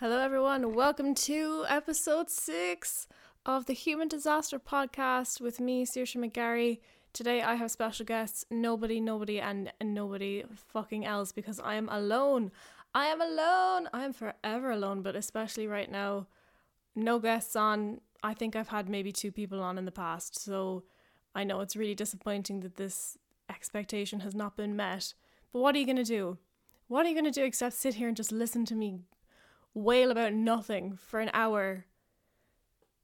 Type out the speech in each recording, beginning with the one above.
Hello, everyone. Welcome to episode six of the Human Disaster Podcast with me, Saoirse McGarry. Today, I have special guests nobody, nobody, and nobody fucking else because I am alone. I am alone. I am forever alone, but especially right now, no guests on. I think I've had maybe two people on in the past, so I know it's really disappointing that this expectation has not been met. But what are you going to do? What are you going to do except sit here and just listen to me wail about nothing for an hour?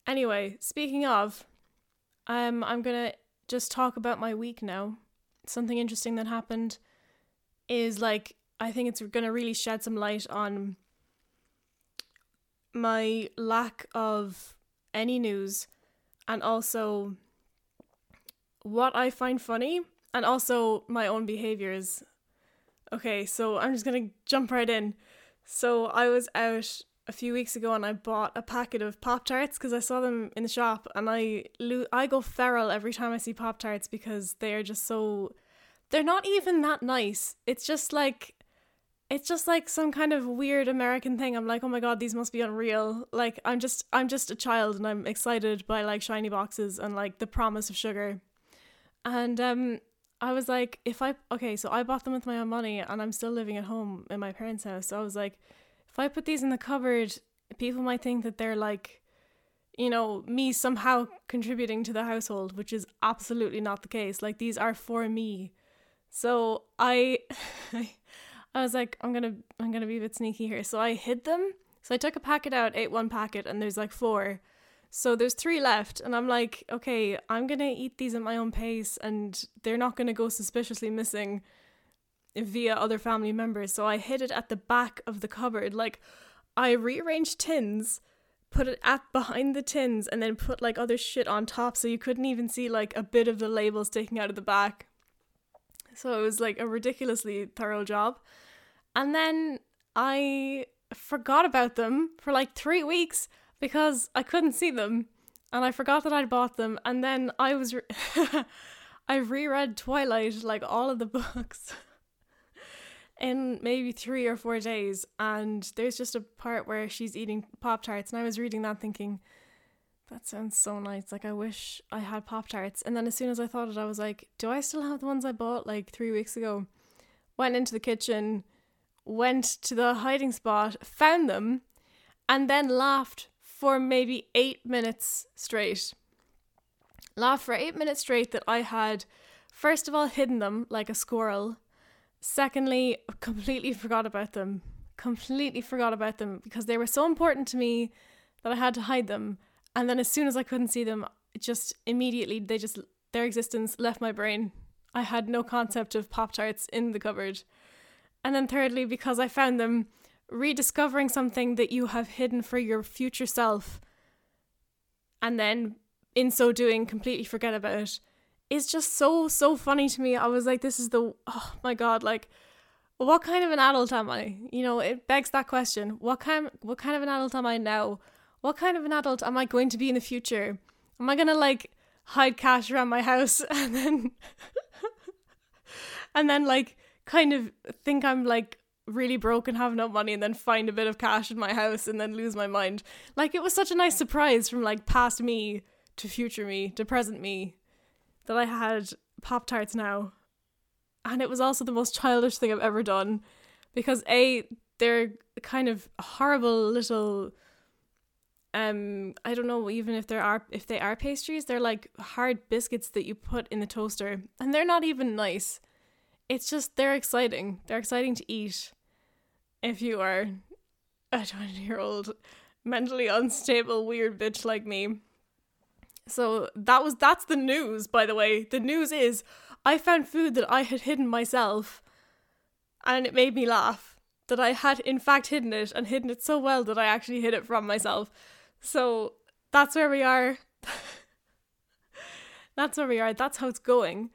Anyway, speaking of, um, I'm to just talk about my week now. Something interesting that happened is like, I think it's to really shed some light on my lack of any news and also what I find funny and also my own behaviors. Okay, so I'm just gonna jump right in. So I was out a few weeks ago and I bought a packet of Pop Tarts because I saw them in the shop and I lo- I go feral every time I see Pop Tarts because they are just so they're not even that nice. It's just like it's just like some kind of weird American thing. I'm like, oh my god, these must be unreal. Like I'm just I'm just a child and I'm excited by like shiny boxes and like the promise of sugar. And um I was like, if I okay, so I bought them with my own money and I'm still living at home in my parents' house. So I was like, if I put these in the cupboard, people might think that they're like, you know, me somehow contributing to the household, which is absolutely not the case. Like these are for me. So I I was like, I'm gonna I'm gonna be a bit sneaky here. So I hid them. So I took a packet out, ate one packet, and there's like four. So there's three left, and I'm like, okay, I'm gonna eat these at my own pace, and they're not gonna go suspiciously missing via other family members. So I hid it at the back of the cupboard. Like, I rearranged tins, put it at behind the tins, and then put like other shit on top, so you couldn't even see like a bit of the label sticking out of the back. So it was like a ridiculously thorough job. And then I forgot about them for like three weeks because I couldn't see them and I forgot that I'd bought them. And then I was, re- I reread Twilight, like all of the books, in maybe three or four days. And there's just a part where she's eating Pop Tarts, and I was reading that thinking, that sounds so nice. Like, I wish I had Pop Tarts. And then as soon as I thought it, I was like, do I still have the ones I bought like three weeks ago? Went into the kitchen, went to the hiding spot, found them, and then laughed for maybe eight minutes straight. Laughed for eight minutes straight that I had, first of all, hidden them like a squirrel. Secondly, completely forgot about them. Completely forgot about them because they were so important to me that I had to hide them. And then as soon as I couldn't see them, just immediately they just their existence left my brain. I had no concept of Pop Tarts in the cupboard. And then thirdly, because I found them rediscovering something that you have hidden for your future self and then in so doing completely forget about it is just so so funny to me. I was like this is the oh my god like what kind of an adult am I? You know, it begs that question. What kind what kind of an adult am I now? What kind of an adult am I going to be in the future? Am I going to like hide cash around my house and then and then like kind of think I'm like really broke and have no money and then find a bit of cash in my house and then lose my mind. Like it was such a nice surprise from like past me to future me to present me that I had Pop Tarts now. And it was also the most childish thing I've ever done because A, they're kind of horrible little um I don't know even if there are if they are pastries, they're like hard biscuits that you put in the toaster and they're not even nice. It's just they're exciting. They're exciting to eat if you are a 20 year old mentally unstable weird bitch like me. So that was that's the news by the way. The news is I found food that I had hidden myself and it made me laugh that I had in fact hidden it and hidden it so well that I actually hid it from myself. So that's where we are. that's where we are. That's how it's going.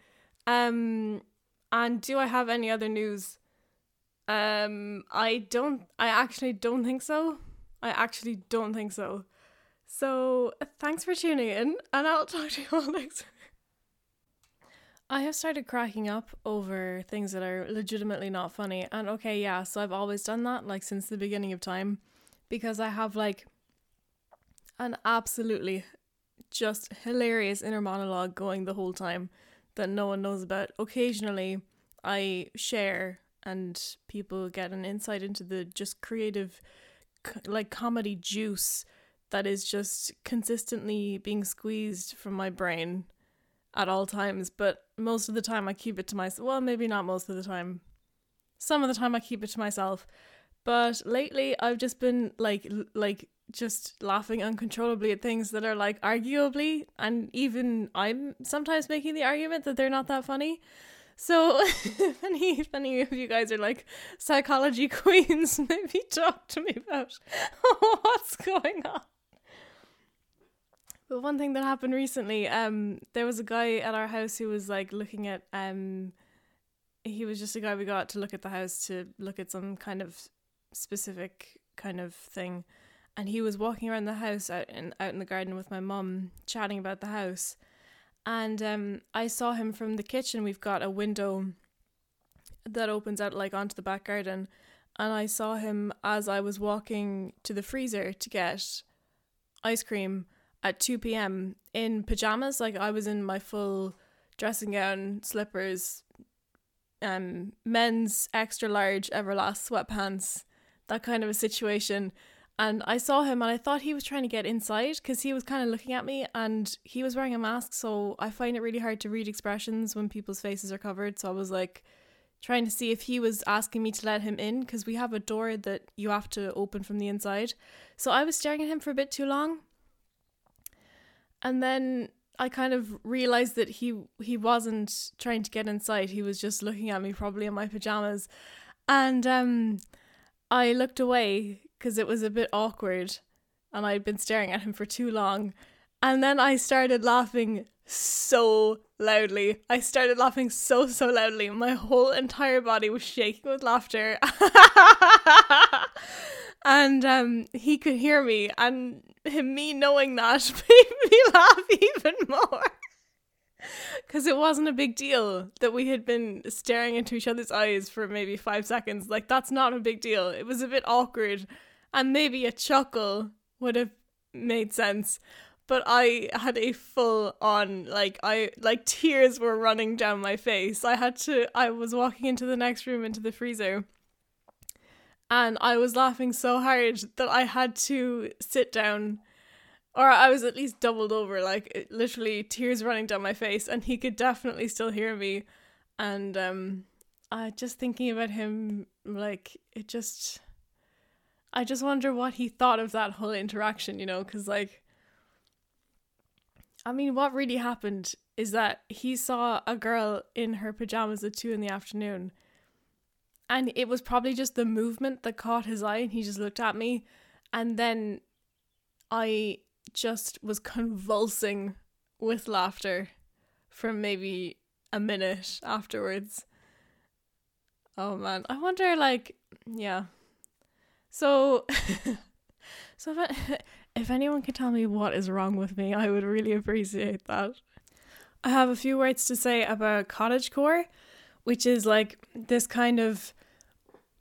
Um and do I have any other news? Um, I don't. I actually don't think so. I actually don't think so. So thanks for tuning in, and I'll talk to you all next week. I have started cracking up over things that are legitimately not funny, and okay, yeah, so I've always done that, like since the beginning of time. because I have like an absolutely just hilarious inner monologue going the whole time that no one knows about. Occasionally, I share and people get an insight into the just creative, like comedy juice that is just consistently being squeezed from my brain at all times. But most of the time, I keep it to myself. Well, maybe not most of the time. Some of the time, I keep it to myself. But lately, I've just been like, like just laughing uncontrollably at things that are like arguably, and even I'm sometimes making the argument that they're not that funny. So, if any, if you guys are like psychology queens, maybe talk to me about what's going on. But one thing that happened recently, um, there was a guy at our house who was like looking at, um, he was just a guy we got to look at the house to look at some kind of specific kind of thing and he was walking around the house out in out in the garden with my mum chatting about the house and um, I saw him from the kitchen. We've got a window that opens out like onto the back garden. And I saw him as I was walking to the freezer to get ice cream at 2 p.m. in pajamas. Like I was in my full dressing gown slippers um men's extra large everlast sweatpants that kind of a situation and I saw him and I thought he was trying to get inside because he was kind of looking at me and he was wearing a mask. So I find it really hard to read expressions when people's faces are covered. So I was like trying to see if he was asking me to let him in because we have a door that you have to open from the inside. So I was staring at him for a bit too long. And then I kind of realized that he he wasn't trying to get inside. He was just looking at me probably in my pajamas. And um I looked away because it was a bit awkward and I'd been staring at him for too long. And then I started laughing so loudly. I started laughing so, so loudly. My whole entire body was shaking with laughter. and um, he could hear me, and him, me knowing that made me laugh even more. Because it wasn't a big deal that we had been staring into each other's eyes for maybe five seconds. Like, that's not a big deal. It was a bit awkward and maybe a chuckle would have made sense but I had a full on like I like tears were running down my face. I had to I was walking into the next room into the freezer and I was laughing so hard that I had to sit down or I was at least doubled over like literally tears running down my face and he could definitely still hear me and um I just thinking about him like it just I just wonder what he thought of that whole interaction, you know, because, like, I mean, what really happened is that he saw a girl in her pajamas at two in the afternoon. And it was probably just the movement that caught his eye, and he just looked at me. And then I just was convulsing with laughter for maybe a minute afterwards. Oh man, I wonder, like, yeah, so, so if, if anyone could tell me what is wrong with me, I would really appreciate that. I have a few words to say about cottagecore, which is like this kind of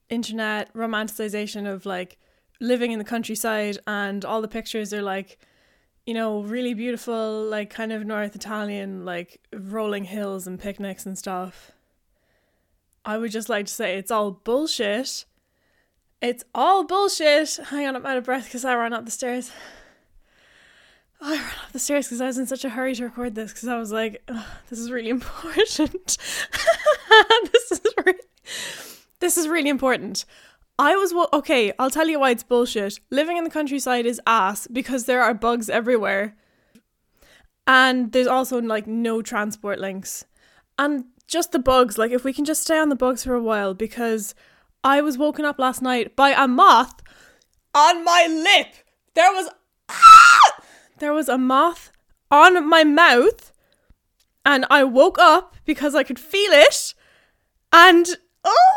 internet romanticization of like living in the countryside, and all the pictures are like, you know, really beautiful, like kind of North Italian, like rolling hills and picnics and stuff. I would just like to say it's all bullshit it's all bullshit. Hang on, I'm out of breath because I ran up the stairs. I ran up the stairs because I was in such a hurry to record this because I was like, this is really important. this is really, this is really important. I was okay. I'll tell you why it's bullshit. Living in the countryside is ass because there are bugs everywhere, and there's also like no transport links, and just the bugs. Like if we can just stay on the bugs for a while because I was woken up last night by a moth on my lip. There was ah! there was a moth on my mouth and I woke up because I could feel it and oh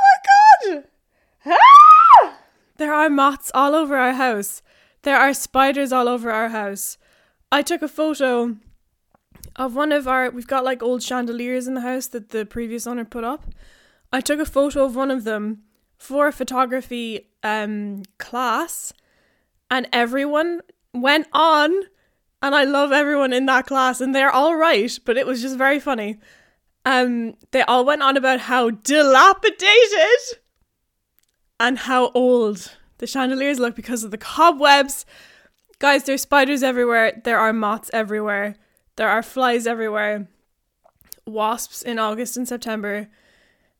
my god. Ah! There are moths all over our house. There are spiders all over our house. I took a photo of one of our we've got like old chandeliers in the house that the previous owner put up. I took a photo of one of them for a photography um, class and everyone went on and I love everyone in that class and they're all right, but it was just very funny. Um they all went on about how dilapidated and how old the chandeliers look because of the cobwebs. Guys, there's spiders everywhere. There are moths everywhere. There are flies everywhere. Wasps in August and September.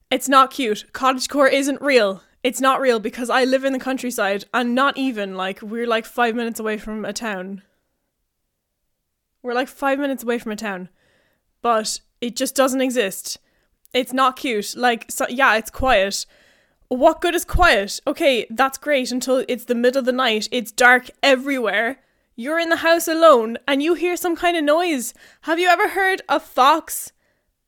It's not cute. Cottagecore isn't real. It's not real because I live in the countryside and not even like we're like five minutes away from a town. We're like five minutes away from a town, but it just doesn't exist. It's not cute. Like, so, yeah, it's quiet. What good is quiet? Okay, that's great until it's the middle of the night. It's dark everywhere. You're in the house alone and you hear some kind of noise. Have you ever heard a fox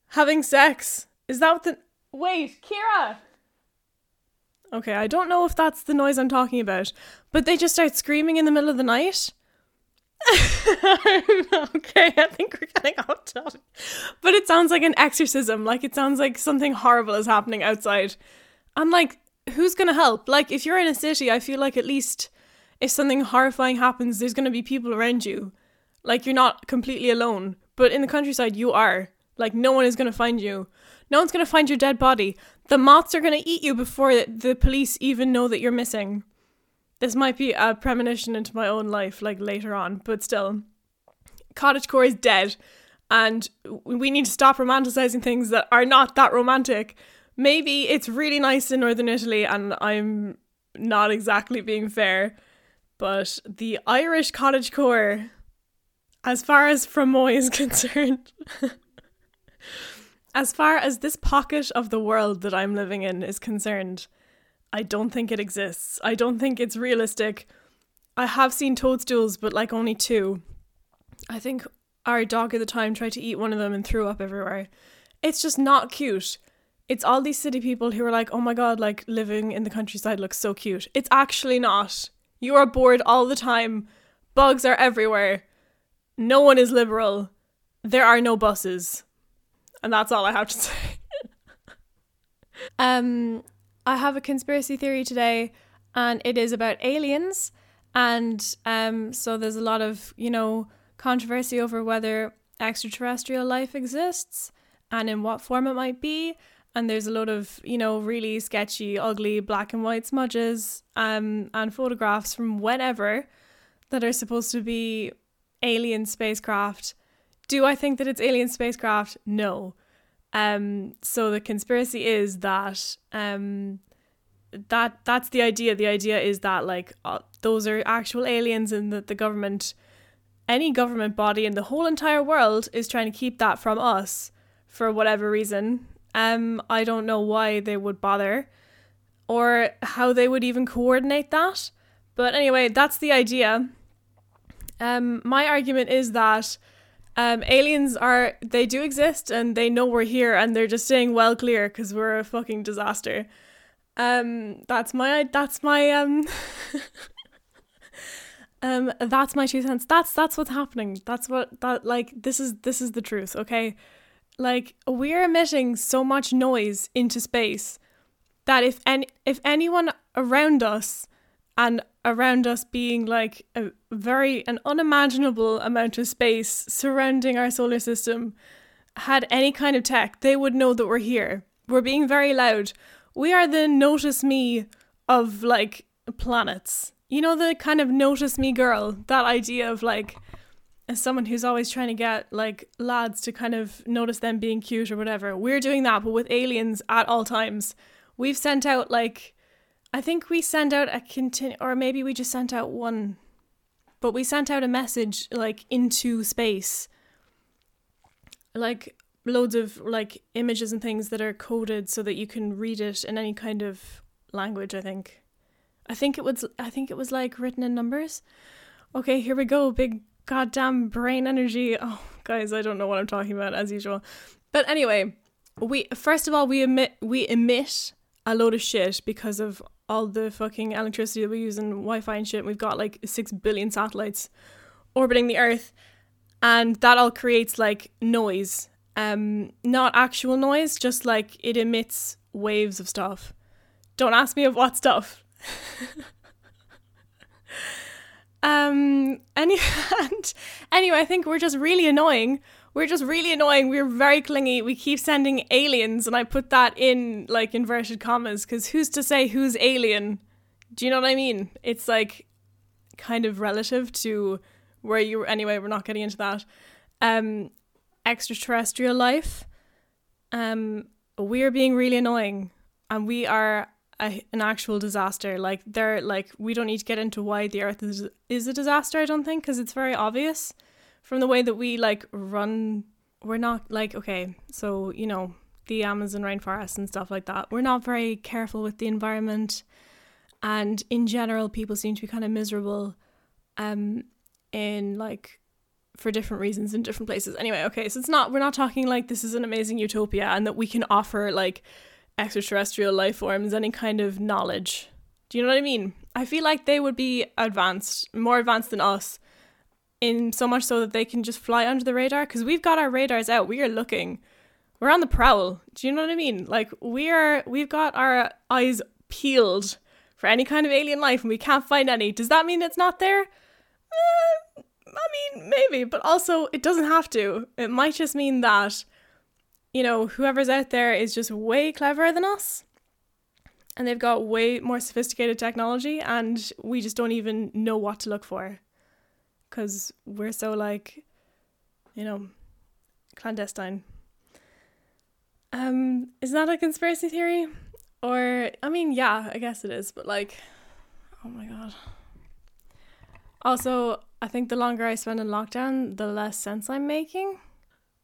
having sex? Is that what the. Wait, Kira! Okay, I don't know if that's the noise I'm talking about, but they just start screaming in the middle of the night. okay, I think we're getting off topic. But it sounds like an exorcism. Like it sounds like something horrible is happening outside. And like, who's gonna help? Like, if you're in a city, I feel like at least if something horrifying happens, there's gonna be people around you. Like you're not completely alone. But in the countryside, you are. Like no one is gonna find you. No one's gonna find your dead body. The moths are gonna eat you before the police even know that you're missing. This might be a premonition into my own life, like later on, but still. Cottagecore is dead, and we need to stop romanticizing things that are not that romantic. Maybe it's really nice in northern Italy, and I'm not exactly being fair, but the Irish cottagecore, as far as Fermoy is concerned, as far as this pocket of the world that I'm living in is concerned, I don't think it exists. I don't think it's realistic. I have seen toadstools, but like only two. I think our dog at the time tried to eat one of them and threw up everywhere. It's just not cute. It's all these city people who are like, oh my god, like living in the countryside looks so cute. It's actually not. You are bored all the time. Bugs are everywhere. No one is liberal. There are no buses. And that's all I have to say. um I have a conspiracy theory today, and it is about aliens. And um, so there's a lot of, you know, controversy over whether extraterrestrial life exists and in what form it might be. And there's a lot of, you know, really sketchy, ugly black and white smudges um, and photographs from whenever that are supposed to be alien spacecraft. Do I think that it's alien spacecraft? No. Um, so the conspiracy is that um, that that's the idea. The idea is that like uh, those are actual aliens, and that the government, any government body in the whole entire world, is trying to keep that from us for whatever reason. Um, I don't know why they would bother, or how they would even coordinate that. But anyway, that's the idea. Um, my argument is that um, aliens are they do exist and they know we're here and they're just staying well clear because we're a fucking disaster. Um, that's my that's my um. um that's my two cents that's that's what's happening that's what that like this is this is the truth okay like we're emitting so much noise into space that if any if anyone around us and around us being like a very an unimaginable amount of space surrounding our solar system had any kind of tech, they would know that we're here. We're being very loud. We are the notice me of like planets. You know the kind of notice me girl, that idea of like as someone who's always trying to get like lads to kind of notice them being cute or whatever. We're doing that but with aliens at all times. We've sent out like I think we sent out a continue, or maybe we just sent out one, but we sent out a message like into space, like loads of like images and things that are coded so that you can read it in any kind of language. I think, I think it was, I think it was like written in numbers. Okay, here we go. Big goddamn brain energy. Oh, guys, I don't know what I'm talking about as usual. But anyway, we first of all we emit we emit a load of shit because of all the fucking electricity that we use and Wi-Fi and shit. We've got like six billion satellites orbiting the Earth, and that all creates like noise. Um, not actual noise, just like it emits waves of stuff. Don't ask me of what stuff. Any- and anyway, I think we're just really annoying. We're just really annoying. We're very clingy. We keep sending aliens, and I put that in like inverted commas because who's to say who's alien? Do you know what I mean? It's like kind of relative to where you anyway we're not getting into that um extraterrestrial life um we're being really annoying and we are a, an actual disaster. Like they're like we don't need to get into why the earth is is a disaster i don't think because it's very obvious from the way that we like run. We're not like okay so you know the amazon rainforest and stuff like that. We're not very careful with the environment. And in general people seem to be kind of miserable um in like for different reasons in different places. Anyway okay so it's not we're not talking like this is an amazing utopia and that we can offer like extraterrestrial life forms any kind of knowledge. Do you know what i mean? I feel like they would be advanced more advanced than us in so much so that they can just fly under the radar because we've got our radars out. We are looking. We're on the prowl. Do you know what i mean? Like we're we've got our eyes peeled for any kind of alien life and we can't find any. Does that mean it's not there? Uh, I mean, maybe, but also it doesn't have to. It might just mean that, you know, whoever's out there is just way cleverer than us and they've got way more sophisticated technology and we just don't even know what to look for because we're so like, you know, clandestine. Um, is that a conspiracy theory? Or, I mean, yeah, I guess it is, but like, oh my god. Also, I think the longer I spend in lockdown, the less sense I'm making.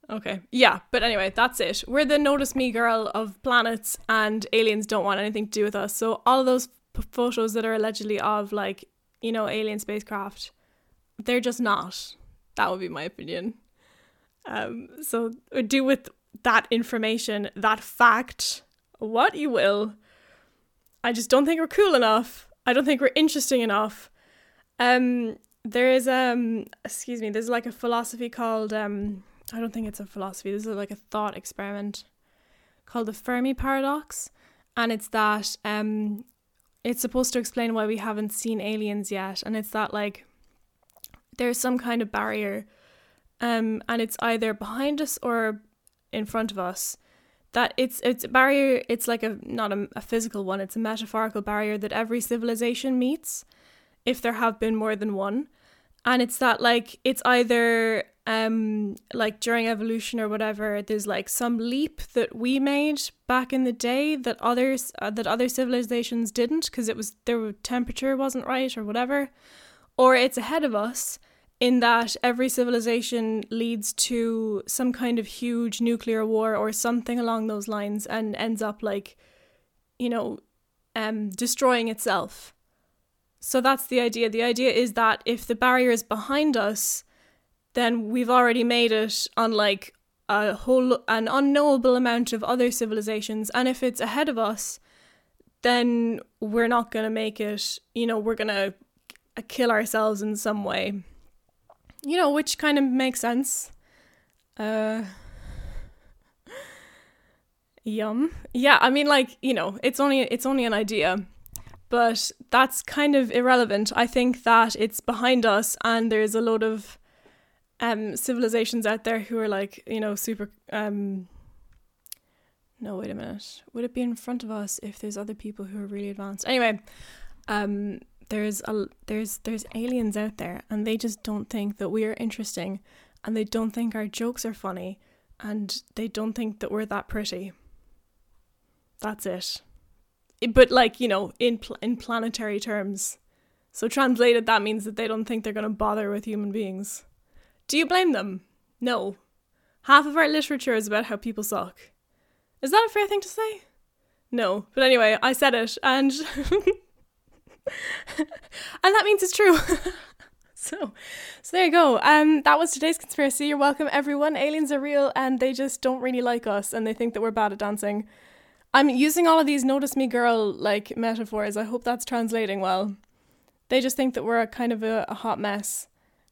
Okay. Yeah, but anyway, that's it. We're the notice me girl of planets and aliens don't want anything to do with us. So all of those p- photos that are allegedly of like, you know, alien spacecraft, they're just not. That would be my opinion. Um so do with that information, that fact, what you will. I just don't think we're cool enough. I don't think we're interesting enough. Um there is um excuse me there's like a philosophy called um i don't think it's a philosophy. This is like a thought experiment called the fermi paradox. And it's that um it's supposed to explain why we haven't seen aliens yet. And it's that like there's some kind of barrier um and it's either behind us or in front of us. That it's it's a barrier it's like a not a, a physical one it's a metaphorical barrier that every civilization meets if there have been more than one. And it's that like it's either um like during evolution or whatever there's like some leap that we made back in the day that others uh, that other civilizations didn't because it was their temperature wasn't right or whatever or it's ahead of us in that every civilization leads to some kind of huge nuclear war or something along those lines and ends up like you know um destroying itself so that's the idea. The idea is that if the barrier is behind us, then we've already made it on like a whole an unknowable amount of other civilizations. And if it's ahead of us then we're not going to make it you know we're going to kill ourselves in some way. You know which kind of makes sense. Uh yum. Yeah i mean like you know it's only it's only an idea. But that's kind of irrelevant. I think that it's behind us, and there's a lot of um, civilizations out there who are like, you know, super. Um, no, wait a minute. Would it be in front of us if there's other people who are really advanced? Anyway, um, there's a there's there's aliens out there, and they just don't think that we are interesting, and they don't think our jokes are funny, and they don't think that we're that pretty. That's it but like you know in pl- in planetary terms so translated that means that they don't think they're going to bother with human beings do you blame them? No. Half of our literature is about how people suck. Is that a fair thing to say? No. But anyway i said it and and that means it's true. So so there you go. Um that was today's conspiracy. You're welcome everyone. Aliens are real and they just don't really like us and they think that we're bad at dancing. I'm using all of these notice me girl like metaphors. I hope that's translating well. They just think that we're a kind of a, a hot mess,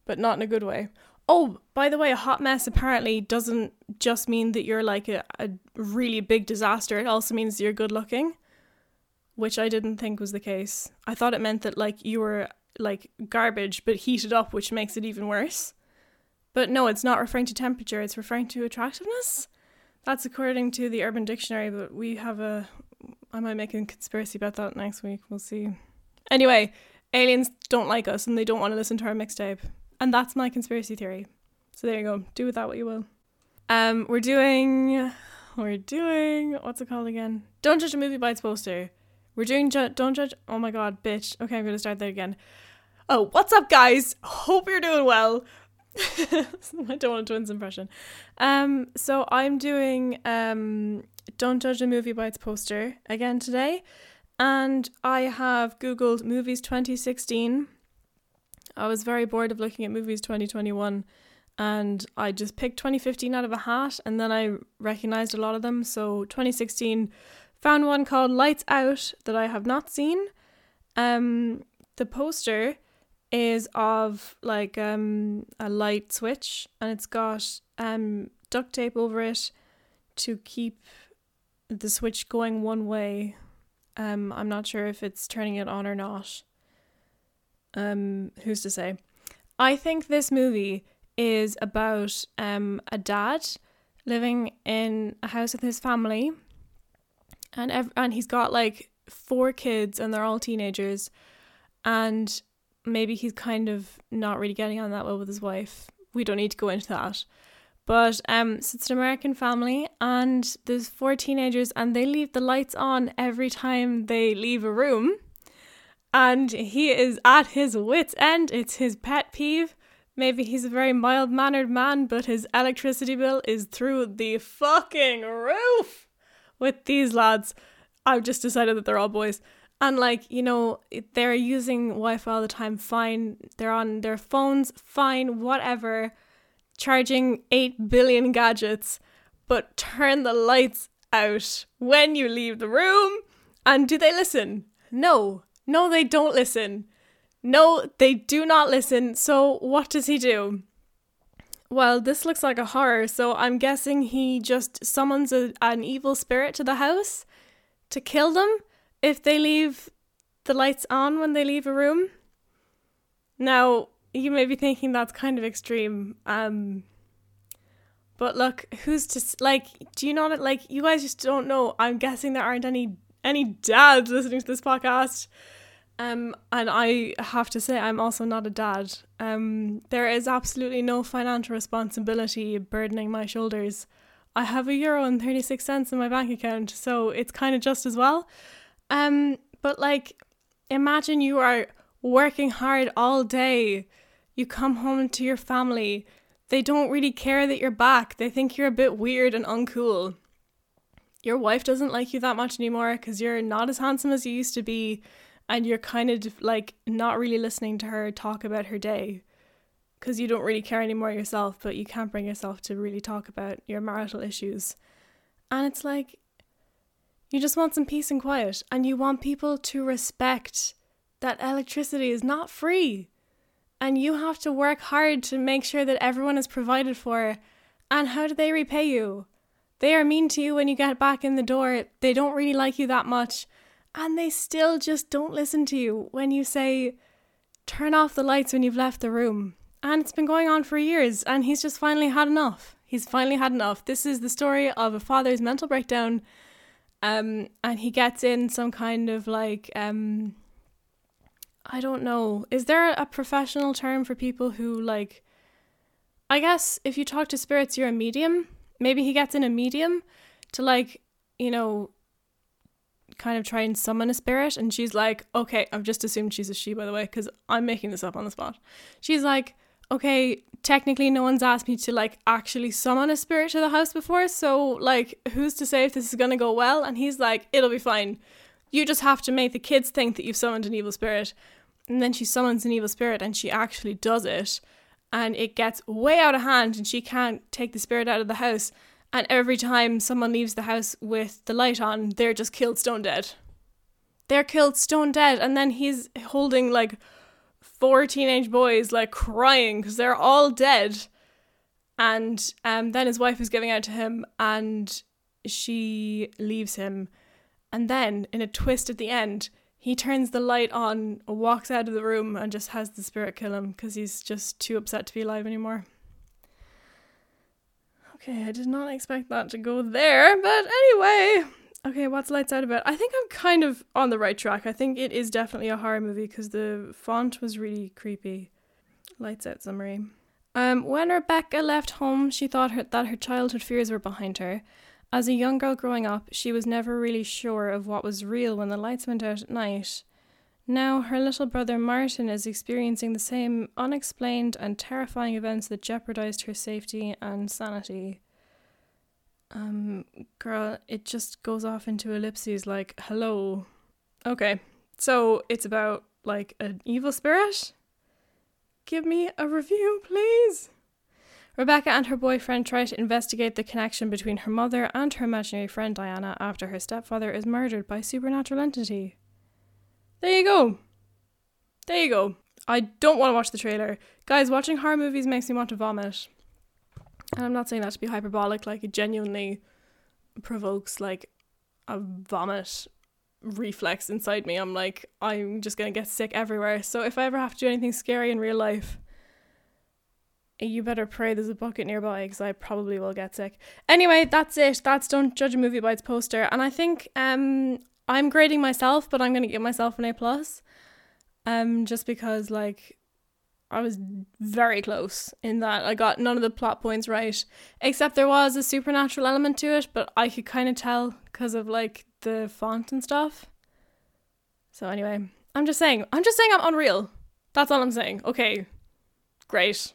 but not in a good way. Oh, by the way, a hot mess apparently doesn't just mean that you're like a, a really big disaster. It also means you're good looking, which I didn't think was the case. I thought it meant that like you were like garbage but heated up, which makes it even worse. But no, it's not referring to temperature, it's referring to attractiveness. That's according to the Urban Dictionary, but we have a. I might make a conspiracy about that next week. We'll see. Anyway, aliens don't like us and they don't want to listen to our mixtape. And that's my conspiracy theory. So there you go. Do with that what you will. Um, we're doing. We're doing. What's it called again? Don't judge a movie by its poster. We're doing. Ju- don't judge. Oh my god, bitch. Okay, I'm going to start that again. Oh, what's up, guys? Hope you're doing well. I don't want a twins impression. Um, so I'm doing um, Don't Judge a Movie by its Poster again today. And I have Googled movies 2016. I was very bored of looking at movies 2021 and I just picked 2015 out of a hat and then I recognized a lot of them. So 2016 found one called Lights Out that I have not seen. Um, the poster is of like um a light switch and it's got um duct tape over it to keep the switch going one way. Um I'm not sure if it's turning it on or not. Um who's to say? I think this movie is about um a dad living in a house with his family and ev- and he's got like four kids and they're all teenagers and maybe he's kind of not really getting on that well with his wife. We don't need to go into that. But um, so it's an American family, and there's four teenagers, and they leave the lights on every time they leave a room. And he is at his wits' end. It's his pet peeve. Maybe he's a very mild mannered man, but his electricity bill is through the fucking roof with these lads. I've just decided that they're all boys. And like you know they're using wi-fi all the time. Fine. They're on their phones. Fine. Whatever. Charging 8 billion gadgets. But turn the lights out when you leave the room. And do they listen? No no they don't listen no they do not listen so what does he do well this looks like a horror so i'm guessing he just summons a, an evil spirit to the house to kill them if they leave the lights on when they leave a room. Now, you may be thinking that's kind of extreme. Um but look, who's to like do you not like you guys just don't know. I'm guessing there aren't any any dads listening to this podcast. Um and I have to say I'm also not a dad. Um there is absolutely no financial responsibility burdening my shoulders. I have a euro and 36 cents in my bank account, so it's kind of just as well. Um, but like, imagine you are working hard all day. You come home to your family. They don't really care that you're back. They think you're a bit weird and uncool. Your wife doesn't like you that much anymore because you're not as handsome as you used to be, and you're kind of like not really listening to her talk about her day because you don't really care anymore yourself, but you can't bring yourself to really talk about your marital issues. And it's like, you just want some peace and quiet, and you want people to respect that electricity is not free. And you have to work hard to make sure that everyone is provided for. And how do they repay you? They are mean to you when you get back in the door. They don't really like you that much. And they still just don't listen to you when you say, turn off the lights when you've left the room. And it's been going on for years, and he's just finally had enough. He's finally had enough. This is the story of a father's mental breakdown um, and he gets in some kind of like um, I don't know. Is there a professional term for people who like? I guess if you talk to spirits, you're a medium. Maybe he gets in a medium to like, you know, kind of try and summon a spirit. And she's like, okay, I've just assumed she's a she, by the way, because I'm making this up on the spot. She's like, okay, technically no one's asked me to like actually summon a spirit to the house before, so like who's to say if this is gonna go well? And he's like, it'll be fine. You just have to make the kids think that you've summoned an evil spirit. And then she summons an evil spirit and she actually does it. And it gets way out of hand and she can't take the spirit out of the house. And every time someone leaves the house with the light on, they're just killed stone dead. They're killed stone dead. And then he's holding like four teenage boys like crying because they're all dead. And um, then his wife is giving out to him and she leaves him. And then, in a twist at the end, he turns the light on, walks out of the room, and just has the spirit kill him because he's just too upset to be alive anymore. Okay, I did not expect that to go there, but anyway. Okay, what's lights out about? I think I'm kind of on the right track. I think it is definitely a horror movie because the font was really creepy. Lights out summary. Um, when Rebecca left home, she thought her, that her childhood fears were behind her. As a young girl growing up, she was never really sure of what was real when the lights went out at night. Now, her little brother Martin is experiencing the same unexplained and terrifying events that jeopardized her safety and sanity. Um, girl, it just goes off into ellipses like, hello. Okay, so it's about like an evil spirit? Give me a review, please. Rebecca and her boyfriend try to investigate the connection between her mother and her imaginary friend Diana after her stepfather is murdered by supernatural entity. There you go. There you go. I don't want to watch the trailer. Guys, watching horror movies makes me want to vomit. And I'm not saying that to be hyperbolic, like it genuinely provokes like a vomit reflex inside me. I'm like, I'm just gonna get sick everywhere. So if I ever have to do anything scary in real life, you better pray there's a bucket nearby because I probably will get sick. Anyway, that's it. That's don't judge a movie by its poster. And I think um I'm grading myself, but I'm gonna give myself an A plus. Um, just because like I was very close in that I got none of the plot points right, except there was a supernatural element to it, but I could kind of tell because of like the font and stuff. So anyway, I'm just saying, I'm just saying I'm unreal. That's all I'm saying. Okay, great.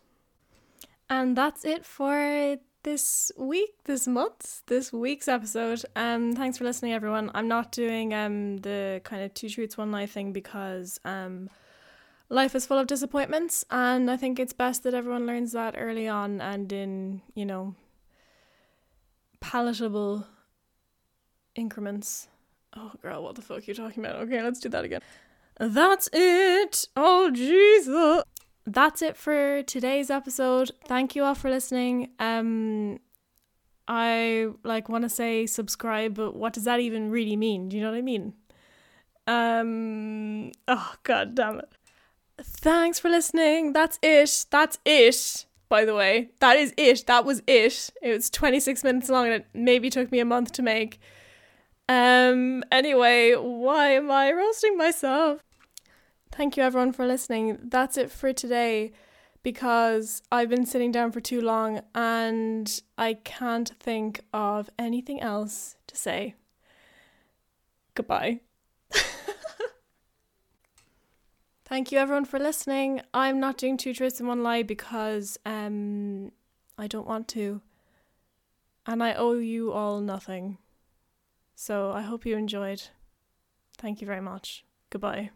And that's it for this week, this month, this week's episode. Um, thanks for listening, everyone. I'm not doing um the kind of two truths one lie thing because um life is full of disappointments, and I think it's best that everyone learns that early on and in you know palatable increments. Oh, girl, what the fuck are you talking about? Okay, let's do that again. That's it. Oh, Jesus that's it for today's episode. Thank you all for listening. Um I like want to say subscribe, but what does that even really mean? Do you know what I mean? Um oh god damn it. Thanks for listening. That's it. That's it. By the way, that is it. That was it. It was 26 minutes long and it maybe took me a month to make. Um anyway, why am I roasting myself? Thank you everyone for listening. That's it for today because I've been sitting down for too long and I can't think of anything else to say. Goodbye. Thank you everyone for listening. I'm not doing two truths and one lie because um I don't want to. And I owe you all nothing. So I hope you enjoyed. Thank you very much. Goodbye.